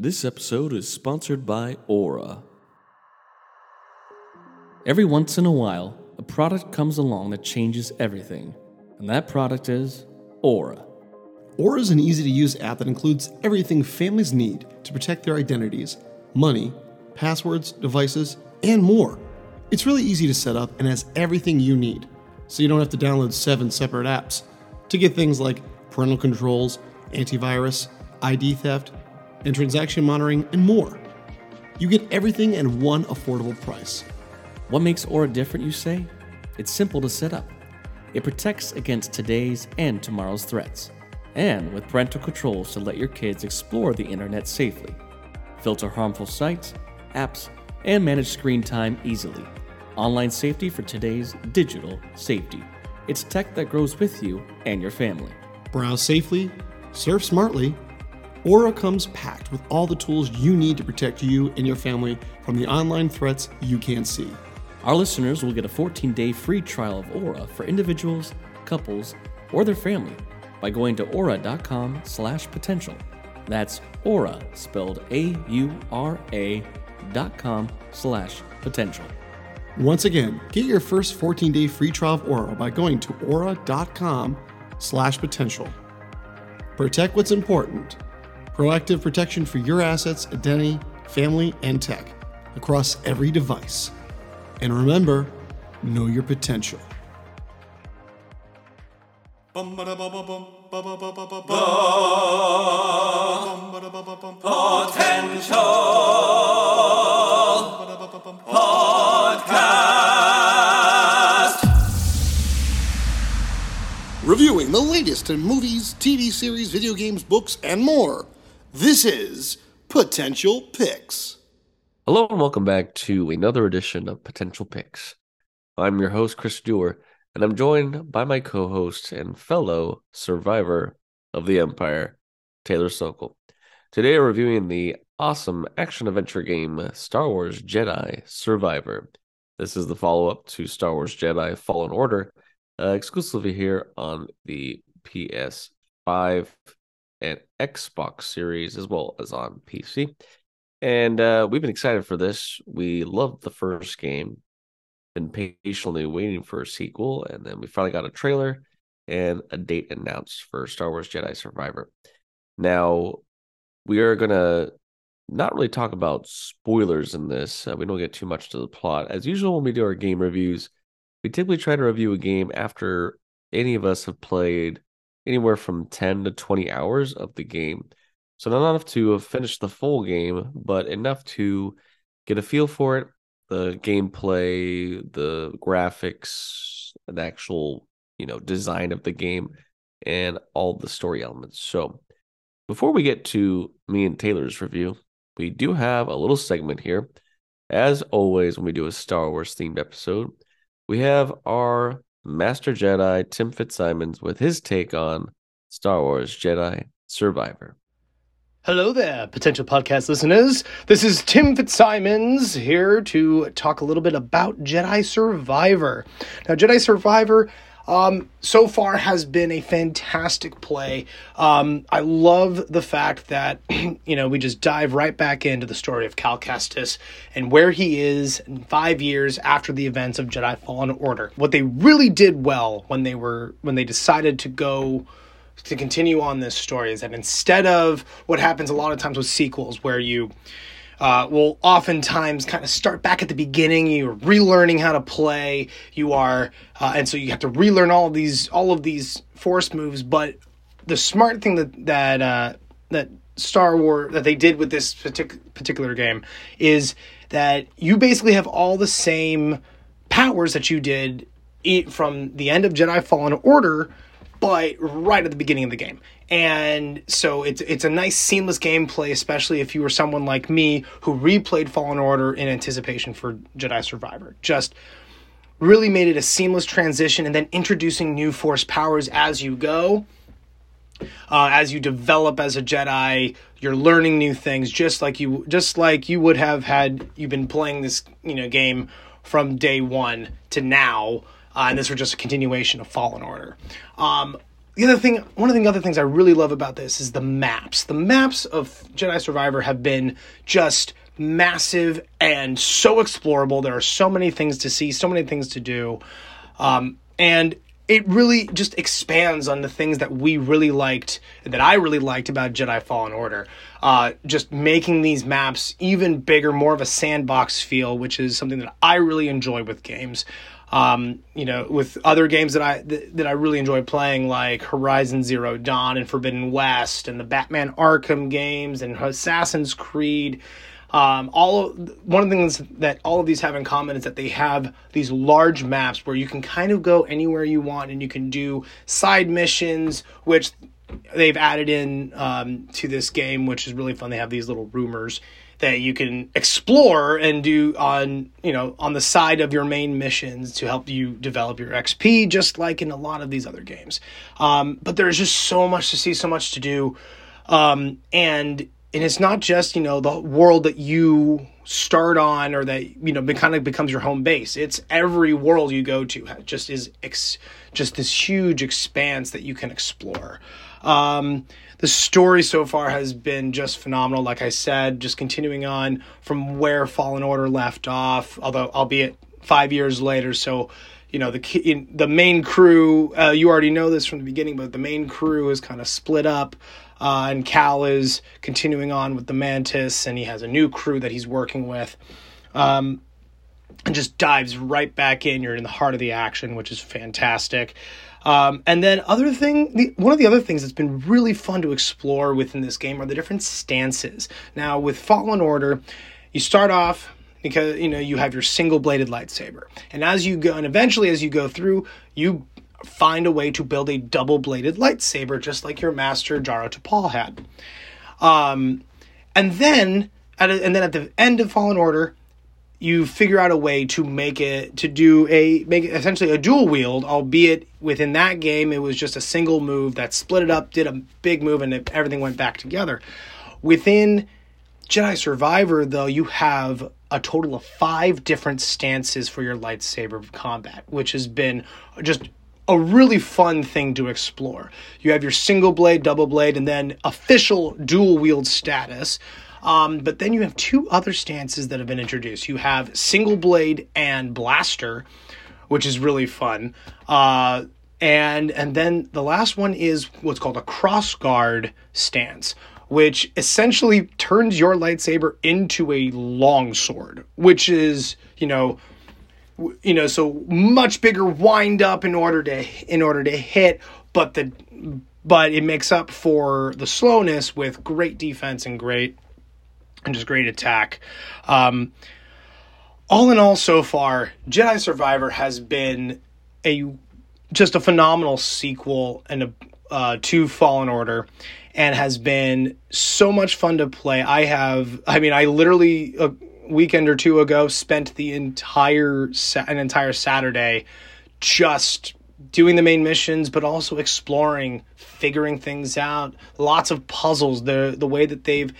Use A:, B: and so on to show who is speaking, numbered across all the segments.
A: This episode is sponsored by Aura. Every once in a while, a product comes along that changes everything, and that product is Aura.
B: Aura is an easy to use app that includes everything families need to protect their identities, money, passwords, devices, and more. It's really easy to set up and has everything you need, so you don't have to download seven separate apps to get things like parental controls, antivirus, ID theft, and transaction monitoring, and more. You get everything at one affordable price.
A: What makes Aura different, you say? It's simple to set up. It protects against today's and tomorrow's threats, and with parental controls to let your kids explore the internet safely, filter harmful sites, apps, and manage screen time easily. Online safety for today's digital safety. It's tech that grows with you and your family.
B: Browse safely, surf smartly. Aura comes packed with all the tools you need to protect you and your family from the online threats you can't see.
A: Our listeners will get a 14 day free trial of Aura for individuals, couples, or their family by going to aura.com slash potential. That's aura, spelled A U R A dot com slash potential.
B: Once again, get your first 14 day free trial of Aura by going to aura.com slash potential. Protect what's important. Proactive protection for your assets, identity, family, and tech across every device. And remember, know your potential. Potential Podcast. Reviewing the latest in movies, TV series, video games, books, and more. This is Potential Picks.
A: Hello and welcome back to another edition of Potential Picks. I'm your host, Chris Dewar, and I'm joined by my co host and fellow survivor of the Empire, Taylor Sokol. Today, we're reviewing the awesome action adventure game Star Wars Jedi Survivor. This is the follow up to Star Wars Jedi Fallen Order, uh, exclusively here on the PS5 and Xbox Series, as well as on PC. And uh, we've been excited for this. We loved the first game, been patiently waiting for a sequel, and then we finally got a trailer and a date announced for Star Wars Jedi Survivor. Now, we are going to not really talk about spoilers in this. Uh, we don't get too much to the plot. As usual, when we do our game reviews, we typically try to review a game after any of us have played anywhere from 10 to 20 hours of the game. So not enough to have finished the full game, but enough to get a feel for it, the gameplay, the graphics, the actual, you know, design of the game, and all the story elements. So before we get to me and Taylor's review, we do have a little segment here. As always, when we do a Star Wars themed episode, we have our Master Jedi, Tim Fitzsimons, with his take on Star Wars Jedi Survivor.
C: Hello there, potential podcast listeners. This is Tim Fitzsimons here to talk a little bit about Jedi Survivor. Now, Jedi Survivor um, so far has been a fantastic play. Um, I love the fact that, you know, we just dive right back into the story of Cal Kestis and where he is five years after the events of Jedi Fallen Order. What they really did well when they were, when they decided to go to continue on this story is that instead of what happens a lot of times with sequels where you uh, will oftentimes kind of start back at the beginning you're relearning how to play you are uh, and so you have to relearn all of these all of these force moves but the smart thing that that uh, that Star Wars that they did with this partic- particular game is that you basically have all the same powers that you did from the end of Jedi Fallen Order but right at the beginning of the game. And so it's it's a nice seamless gameplay, especially if you were someone like me who replayed Fallen Order in anticipation for Jedi Survivor. Just really made it a seamless transition and then introducing new force powers as you go. Uh, as you develop as a Jedi, you're learning new things, just like you just like you would have had you been playing this you know game from day one to now uh, and this was just a continuation of Fallen Order. Um, the other thing, one of the other things I really love about this is the maps. The maps of Jedi Survivor have been just massive and so explorable. There are so many things to see, so many things to do. Um, and it really just expands on the things that we really liked, that I really liked about Jedi Fallen Order. Uh, just making these maps even bigger, more of a sandbox feel, which is something that I really enjoy with games. Um, you know, with other games that I th- that I really enjoy playing, like Horizon Zero Dawn and Forbidden West, and the Batman Arkham games and Assassin's Creed. Um, all of, one of the things that all of these have in common is that they have these large maps where you can kind of go anywhere you want, and you can do side missions, which they've added in um, to this game, which is really fun. They have these little rumors that you can explore and do on you know on the side of your main missions to help you develop your XP, just like in a lot of these other games. Um, but there's just so much to see, so much to do, um, and and it's not just you know the world that you start on or that you know kind of becomes your home base. It's every world you go to just is ex- just this huge expanse that you can explore. Um, the story so far has been just phenomenal. Like I said, just continuing on from where Fallen Order left off, although albeit five years later. So, you know, the the main crew. Uh, you already know this from the beginning, but the main crew is kind of split up. Uh, and Cal is continuing on with the Mantis, and he has a new crew that he's working with. Um, and just dives right back in. You're in the heart of the action, which is fantastic. Um, and then other thing, the, one of the other things that's been really fun to explore within this game are the different stances. Now with Fallen Order, you start off because you know you have your single bladed lightsaber, and as you go, and eventually as you go through, you find a way to build a double bladed lightsaber, just like your master Jaro Tapal had. Um, and then at a, and then at the end of Fallen Order, you figure out a way to make it to do a make essentially a dual wield albeit within that game it was just a single move that split it up did a big move and it, everything went back together. Within jedi survivor though you have a total of five different stances for your lightsaber combat which has been just a really fun thing to explore. You have your single blade double blade and then official dual wield status um, but then you have two other stances that have been introduced. You have single blade and blaster, which is really fun. Uh, and and then the last one is what's called a cross guard stance, which essentially turns your lightsaber into a long sword, which is you know you know so much bigger wind up in order to in order to hit but the but it makes up for the slowness with great defense and great and just great attack. Um, all in all, so far, Jedi Survivor has been a just a phenomenal sequel and a uh, to Fallen Order, and has been so much fun to play. I have, I mean, I literally a weekend or two ago spent the entire an entire Saturday just doing the main missions, but also exploring, figuring things out. Lots of puzzles. The the way that they've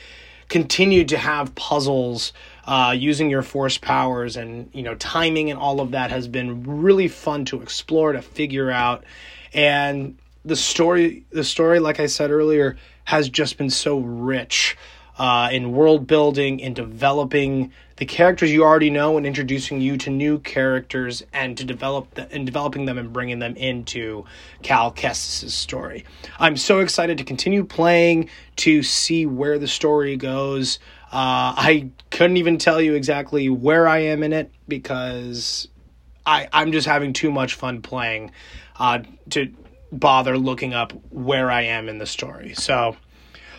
C: continued to have puzzles uh, using your force powers and you know timing and all of that has been really fun to explore to figure out. And the story the story like i said earlier has just been so rich uh, in world building in developing the characters you already know and introducing you to new characters and to develop the, and developing them and bringing them into Cal Kestis' story. I'm so excited to continue playing to see where the story goes. Uh, I couldn't even tell you exactly where I am in it because I I'm just having too much fun playing uh, to bother looking up where I am in the story. So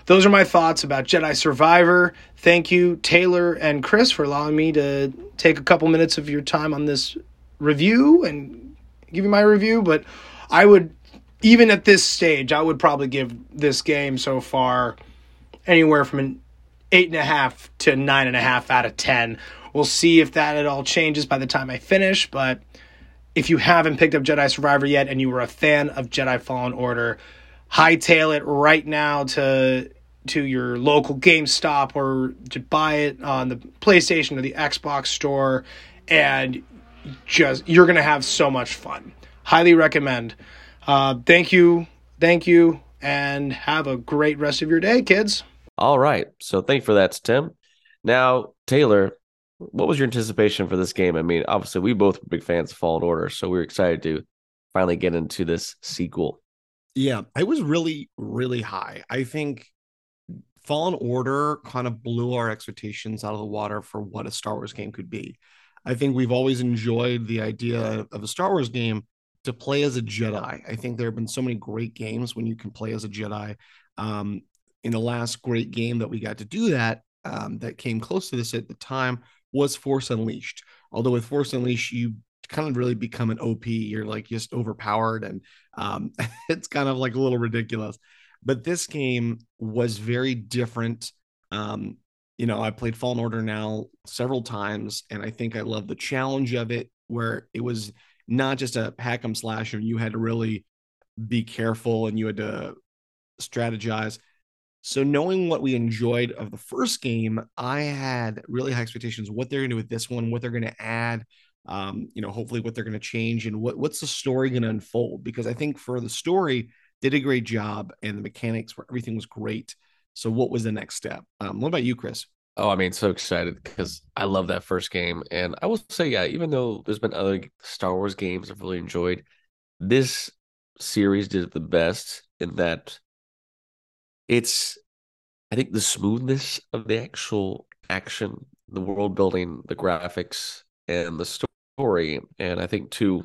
C: those are my thoughts about Jedi Survivor. Thank you, Taylor and Chris, for allowing me to take a couple minutes of your time on this review and give you my review. But I would, even at this stage, I would probably give this game so far anywhere from an eight and a half to nine and a half out of ten. We'll see if that at all changes by the time I finish. But if you haven't picked up Jedi Survivor yet and you were a fan of Jedi Fallen Order, hightail it right now to to your local GameStop or to buy it on the PlayStation or the Xbox store and just you're going to have so much fun. Highly recommend. Uh, thank you Thank you, and have a great rest of your day, kids.
A: All right. So thank you for that, Tim. Now, Taylor, what was your anticipation for this game? I mean, obviously, we both were big fans of Fallen Order, so we were excited to finally get into this sequel.
B: Yeah, I was really, really high. I think Fallen Order kind of blew our expectations out of the water for what a Star Wars game could be. I think we've always enjoyed the idea of a Star Wars game to play as a Jedi. I think there have been so many great games when you can play as a Jedi. Um, in the last great game that we got to do that, um, that came close to this at the time, was Force Unleashed. Although with Force Unleashed, you kind of really become an OP. You're like just overpowered, and um, it's kind of like a little ridiculous. But this game was very different. Um, you know, I played Fallen Order now several times, and I think I love the challenge of it, where it was not just a hack 'em slash, and you had to really be careful and you had to strategize. So knowing what we enjoyed of the first game, I had really high expectations what they're going to do with this one, what they're going to add, um, you know, hopefully what they're going to change and what what's the story going to unfold. Because I think for the story, did a great job and the mechanics where everything was great. So what was the next step? Um, what about you, Chris?
A: Oh, I mean, so excited because I love that first game. And I will say, yeah, even though there's been other Star Wars games I've really enjoyed, this series did the best in that it's I think the smoothness of the actual action, the world building, the graphics, and the story. And I think too,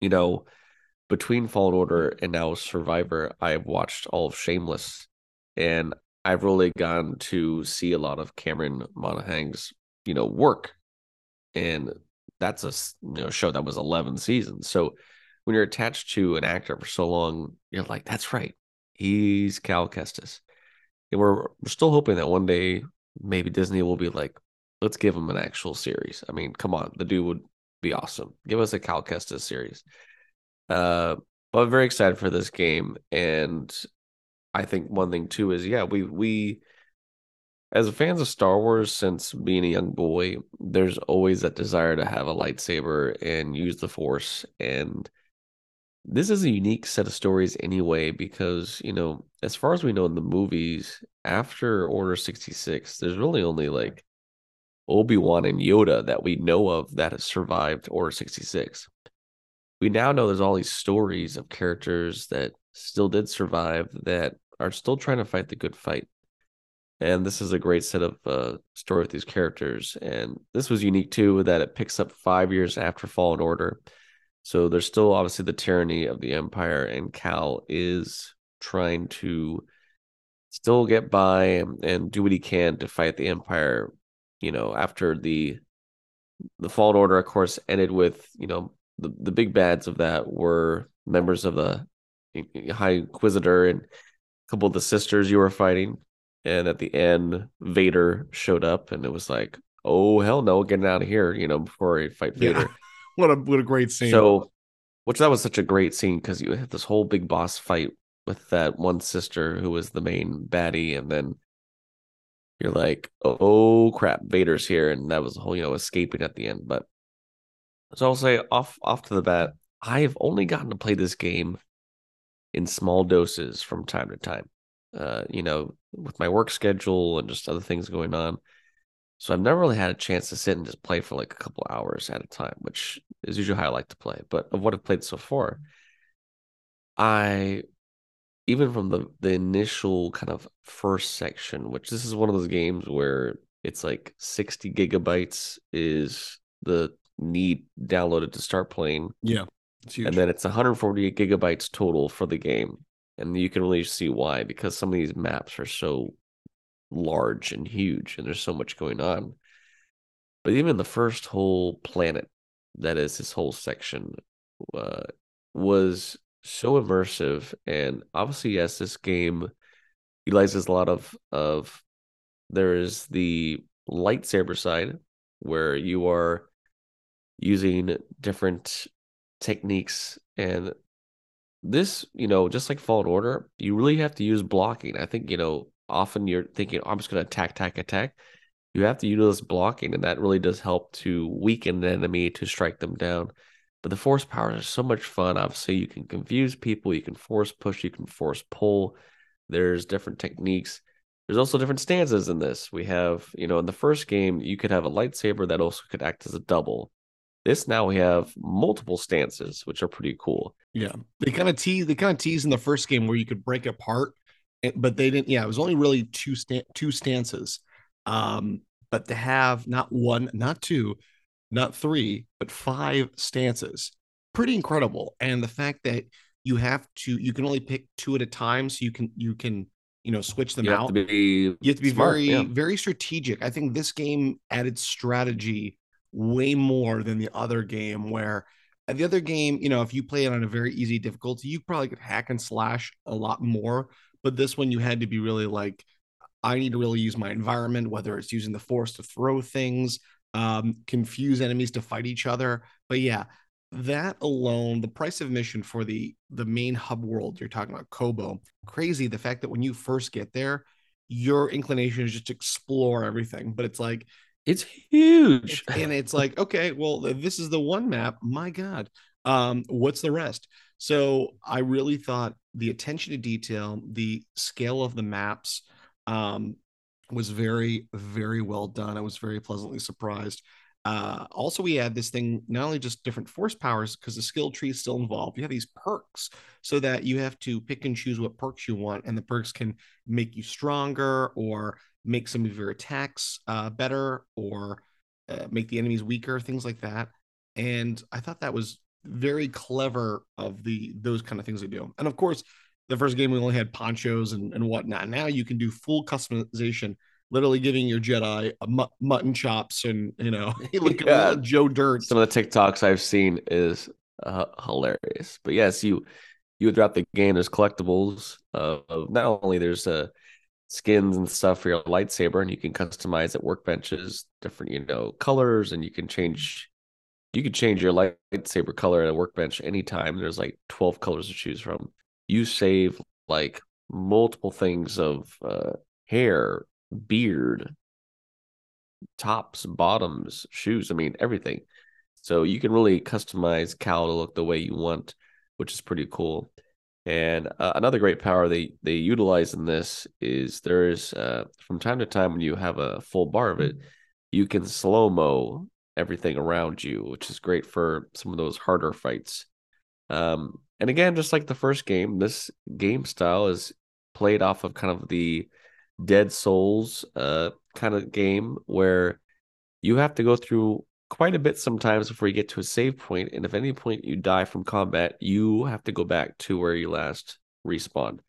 A: you know, between Fallen Order mm-hmm. and now Survivor, I've watched all of Shameless, and I've really gotten to see a lot of Cameron Monaghan's, you know, work, and that's a you know show that was eleven seasons. So when you're attached to an actor for so long, you're like, that's right, he's Cal Kestis. And we're, we're still hoping that one day maybe Disney will be like, let's give him an actual series. I mean, come on, the dude would be awesome. Give us a Cal Kestis series. Uh, but I'm very excited for this game, and I think one thing too is yeah, we we as fans of Star Wars since being a young boy, there's always that desire to have a lightsaber and use the Force, and this is a unique set of stories anyway because you know as far as we know in the movies after order 66 there's really only like obi-wan and yoda that we know of that has survived order 66 we now know there's all these stories of characters that still did survive that are still trying to fight the good fight and this is a great set of uh, story with these characters and this was unique too that it picks up five years after fallen order so there's still obviously the tyranny of the empire, and Cal is trying to still get by and, and do what he can to fight the empire. You know, after the the Fallen Order, of course, ended with you know the the big bads of that were members of the High Inquisitor and a couple of the sisters you were fighting. And at the end, Vader showed up, and it was like, "Oh hell no, getting out of here!" You know, before I fight Vader. Yeah
B: what a what a great scene.
A: So, which that was such a great scene because you had this whole big boss fight with that one sister who was the main baddie, and then you're like, oh crap, Vader's here, and that was the whole you know escaping at the end. But so I'll say off off to the bat, I have only gotten to play this game in small doses from time to time. Uh, you know, with my work schedule and just other things going on. So I've never really had a chance to sit and just play for like a couple hours at a time, which is usually how I like to play. But of what I've played so far, I even from the the initial kind of first section, which this is one of those games where it's like 60 gigabytes is the need downloaded to start playing.
B: Yeah.
A: And then it's 148 gigabytes total for the game. And you can really see why, because some of these maps are so large and huge and there's so much going on. But even the first whole planet, that is this whole section, uh, was so immersive. And obviously, yes, this game utilizes a lot of of there is the lightsaber side where you are using different techniques and this you know just like fallen order you really have to use blocking i think you know often you're thinking, oh, I'm just going to attack, attack, attack. You have to utilize blocking, and that really does help to weaken the enemy to strike them down. But the force powers are so much fun. Obviously, you can confuse people, you can force push, you can force pull. There's different techniques. There's also different stances in this. We have, you know, in the first game, you could have a lightsaber that also could act as a double. This now we have multiple stances, which are pretty cool.
B: Yeah, they kind of tease. They kind of tease in the first game where you could break apart, but they didn't. Yeah, it was only really two sta- two stances. Um, but to have not one, not two, not three, but five stances, pretty incredible. And the fact that you have to, you can only pick two at a time, so you can you can you know switch them
A: You have
B: out.
A: to be
B: you have to be
A: smart,
B: very
A: yeah.
B: very strategic. I think this game added strategy way more than the other game where uh, the other game, you know, if you play it on a very easy difficulty, you probably could hack and slash a lot more. But this one, you had to be really like, I need to really use my environment, whether it's using the force to throw things, um, confuse enemies to fight each other. But yeah, that alone, the price of admission for the the main hub world you're talking about, Koboh, crazy. The fact that when you first get there, your inclination is just to explore everything, but it's like
A: It's huge.
B: and it's like okay well this is the one map my god. Um what's the rest? So i really thought the attention to detail the scale of the maps um was very very well done. I was very pleasantly surprised. Uh also we had this thing not only just different force powers because the skill tree is still involved. You have these perks so that you have to pick and choose what perks you want and the perks can make you stronger or make some of your attacks uh, better or uh, make the enemies weaker, things like that. And I thought that was very clever of the those kind of things they do. And of course, the first game we only had ponchos and, and whatnot. Now you can do full customization, literally giving your Jedi a mutton chops and you know
A: Yeah.
B: Joe Dirt.
A: Some of the TikToks I've seen is uh, hilarious. But yes, you you throughout the game there's collectibles of, of not only there's uh skins and stuff for your lightsaber, and you can customize it workbenches, different you know colors, and you can change you can change your lightsaber color at a workbench anytime. There's like 12 colors to choose from. You save like multiple things of uh, hair, beard, tops, bottoms, shoes. I mean, everything. So you can really customize Cal to look the way you want, which is pretty cool. And uh, another great power they they utilize in this is there's uh, from time to time when you have a full bar of it, you can slow mo everything around you, which is great for some of those harder fights. Um, and again, just like the first game, this game style is played off of kind of the Dead Souls uh, kind of game where you have to go through quite a bit sometimes before you get to a save point, and if any point you die from combat, you have to go back to where you last respawned.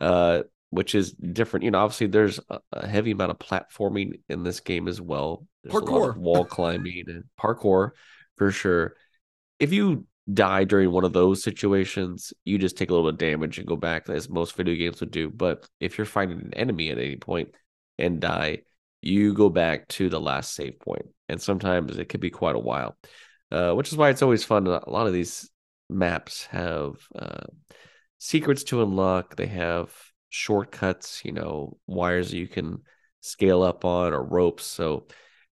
A: Uh, which is different. You know, obviously there's a, heavy amount of platforming in this game as well. There's
B: Parkour.
A: wall climbing and parkour for sure. If you die during one of those situations, you just take a little bit of damage and go back, as most video games would do. But if you're fighting an enemy at any point and die, you go back to the last save point, and sometimes it could be quite a while. Uh, which is why it's always fun. A lot of these maps have uh, secrets to unlock. They have shortcuts, you know, wires you can scale up on or ropes. So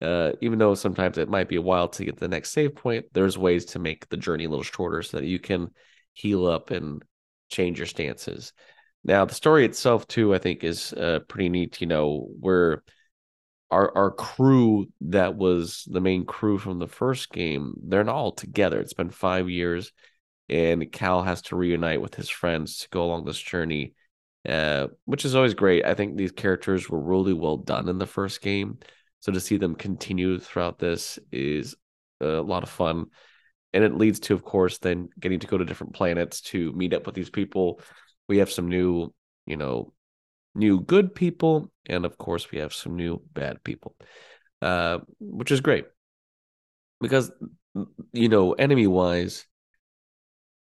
A: uh, even though sometimes it might be a while to get to the next save point, there's ways to make the journey a little shorter so that you can heal up and change your stances. Now, the story itself, too, I think is uh, pretty neat. You know, where our our crew that was the main crew from the first game, they're not all together. It's been five years, and Cal has to reunite with his friends to go along this journey, uh, which is always great. I think these characters were really well done in the first game, so to see them continue throughout this is a lot of fun, and it leads to, of course, then getting to go to different planets to meet up with these people. We have some new, you know, new good people, and of course, we have some new bad people, uh, which is great because you know, enemy wise,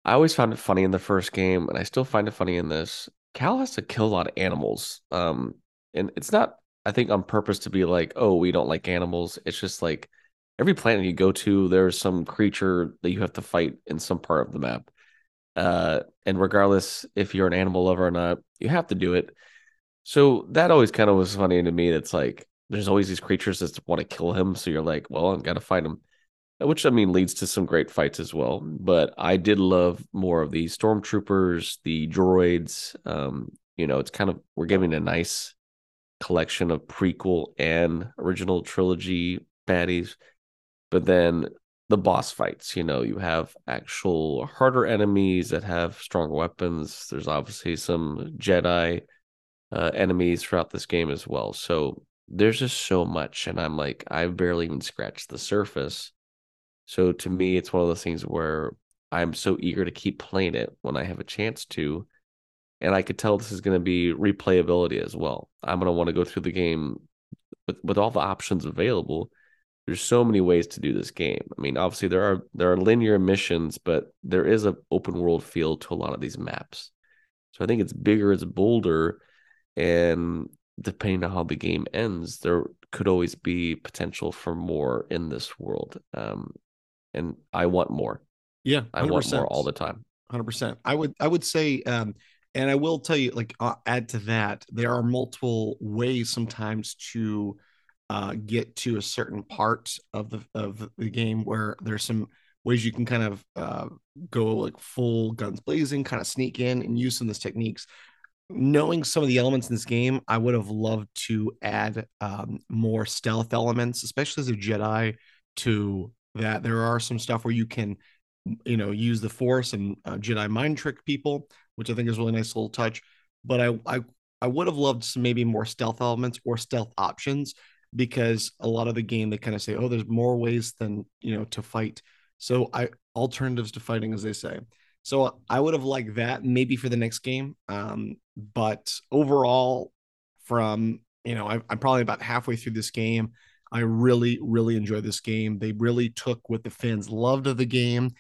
A: I always found it funny in the first game, and I still find it funny in this. Cal has to kill a lot of animals, um, and it's not, I think, on purpose to be like, oh, we don't like animals. It's just like every planet you go to, there's some creature that you have to fight in some part of the map. Uh, and regardless if you're an animal lover or not, you have to do it. So that always kind of was funny to me. That's like there's always these creatures that want to kill him. So you're like, well, I'm gonna fight him. which I mean leads to some great fights as well. But I did love more of the stormtroopers, the droids. Um, you know, it's kind of we're giving a nice collection of prequel and original trilogy baddies. But then the boss fights, you know, you have actual harder enemies that have stronger weapons. There's obviously some Jedi uh, enemies throughout this game as well. So there's just so much, and I'm like, I've barely even scratched the surface. So to me, it's one of those things where I'm so eager to keep playing it when I have a chance to. And I could tell this is going to be replayability as well. I'm going to want to go through the game with, with all the options available. There's so many ways to do this game. I mean, obviously there are there are linear missions, but there is an open world feel to a lot of these maps. So I think it's bigger, it's bolder, and depending on how the game ends, there could always be potential for more in this world. Um, and I want more.
B: Yeah, 100%.
A: I want more all the time.
B: Hundred percent. I would I would say, um, and I will tell you, like, uh, add to that, there are multiple ways sometimes to uh, get to a certain part of the of the game where there's some ways you can kind of uh, go like full guns blazing, kind of sneak in and use some of these techniques knowing some of the elements in this game, I would have loved to add um, more stealth elements, especially as a Jedi, to that. There are some stuff where you can, you know, use the Force and uh, Jedi mind trick people, which I think is a really nice little touch. But I, I, I would have loved some maybe more stealth elements or stealth options because a lot of the game they kind of say, oh, there's more ways than you know to fight. So I alternatives to fighting, as they say. So I would have liked that maybe for the next game. Um, but overall, from you know, I, I'm probably about halfway through this game. I really, really enjoyed this game. They really took what the fans loved of the game,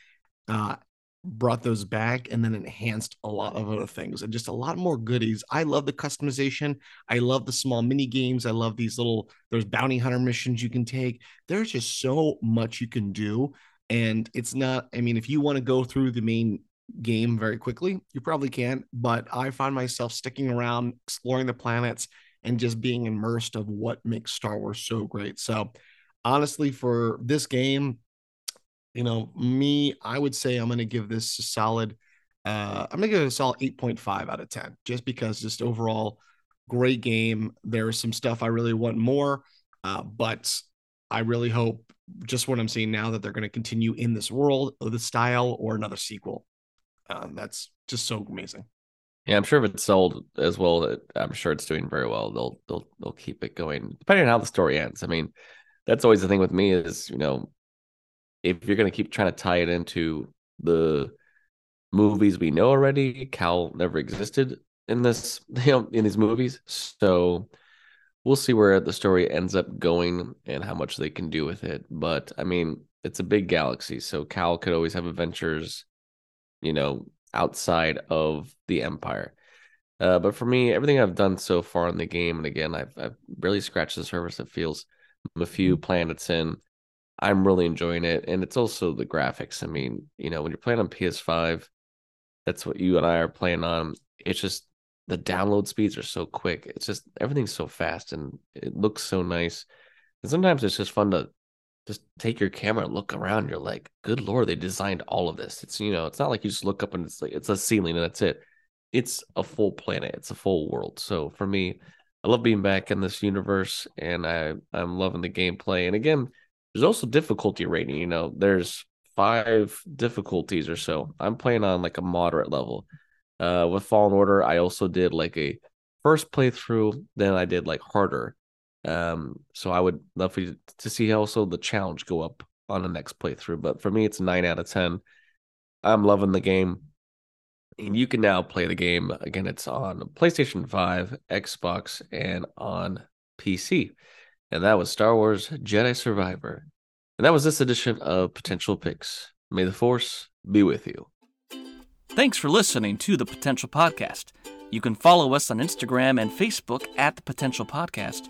B: uh, brought those back, and then enhanced a lot of other things and just a lot more goodies. I love the customization. I love the small mini games. I love these little, there's bounty hunter missions you can take. There's just so much you can do. And it's not, I mean, if you want to go through the main game very quickly. You probably can't, but I find myself sticking around, exploring the planets, and just being immersed of what makes Star Wars so great. So, honestly, for this game, you know, me, I would say I'm going to give this a solid. Uh, I'm gonna give it a solid 8.5 out of 10, just because just overall great game. There is some stuff I really want more, uh, but I really hope just what I'm seeing now that they're going to continue in this world, the style, or another sequel. Um, that's just so amazing.
A: Yeah, I'm sure if it's sold as well, I'm sure it's doing very well. They'll they'll they'll keep it going, depending on how the story ends. I mean, that's always the thing with me is you know, if you're gonna keep trying to tie it into the movies we know already, Cal never existed in this, you know, in these movies. So we'll see where the story ends up going and how much they can do with it. But I mean, it's a big galaxy, so Cal could always have adventures you know, outside of the Empire. Uh, but for me, everything I've done so far in the game, and again, I've I've really scratched the surface. It feels a few mm-hmm. planets in. I'm really enjoying it, and it's also the graphics. I mean, you know, when you're playing on PS5, that's what you and I are playing on. It's just the download speeds are so quick. It's just everything's so fast, and it looks so nice. And sometimes it's just fun to just take your camera and look around. You're like, good lord, they designed all of this. It's you know, it's not like you just look up and it's like it's a ceiling and that's it. It's a full planet. It's a full world. So for me, I love being back in this universe, and I I'm loving the gameplay. And again, there's also difficulty rating. You know, there's five difficulties or so. I'm playing on like a moderate level. Uh, with Fallen Order, I also did like a first playthrough. Then I did like harder um, so I would love for you to see also the challenge go up on the next playthrough. But for me, it's nine out of ten. I'm loving the game. And you can now play the game again. It's on PlayStation 5, Xbox, and on PC. And that was Star Wars Jedi Survivor. And that was this edition of Potential Picks. May the Force be with you.
D: Thanks for listening to the Potential Podcast. You can follow us on Instagram and Facebook at the Potential Podcast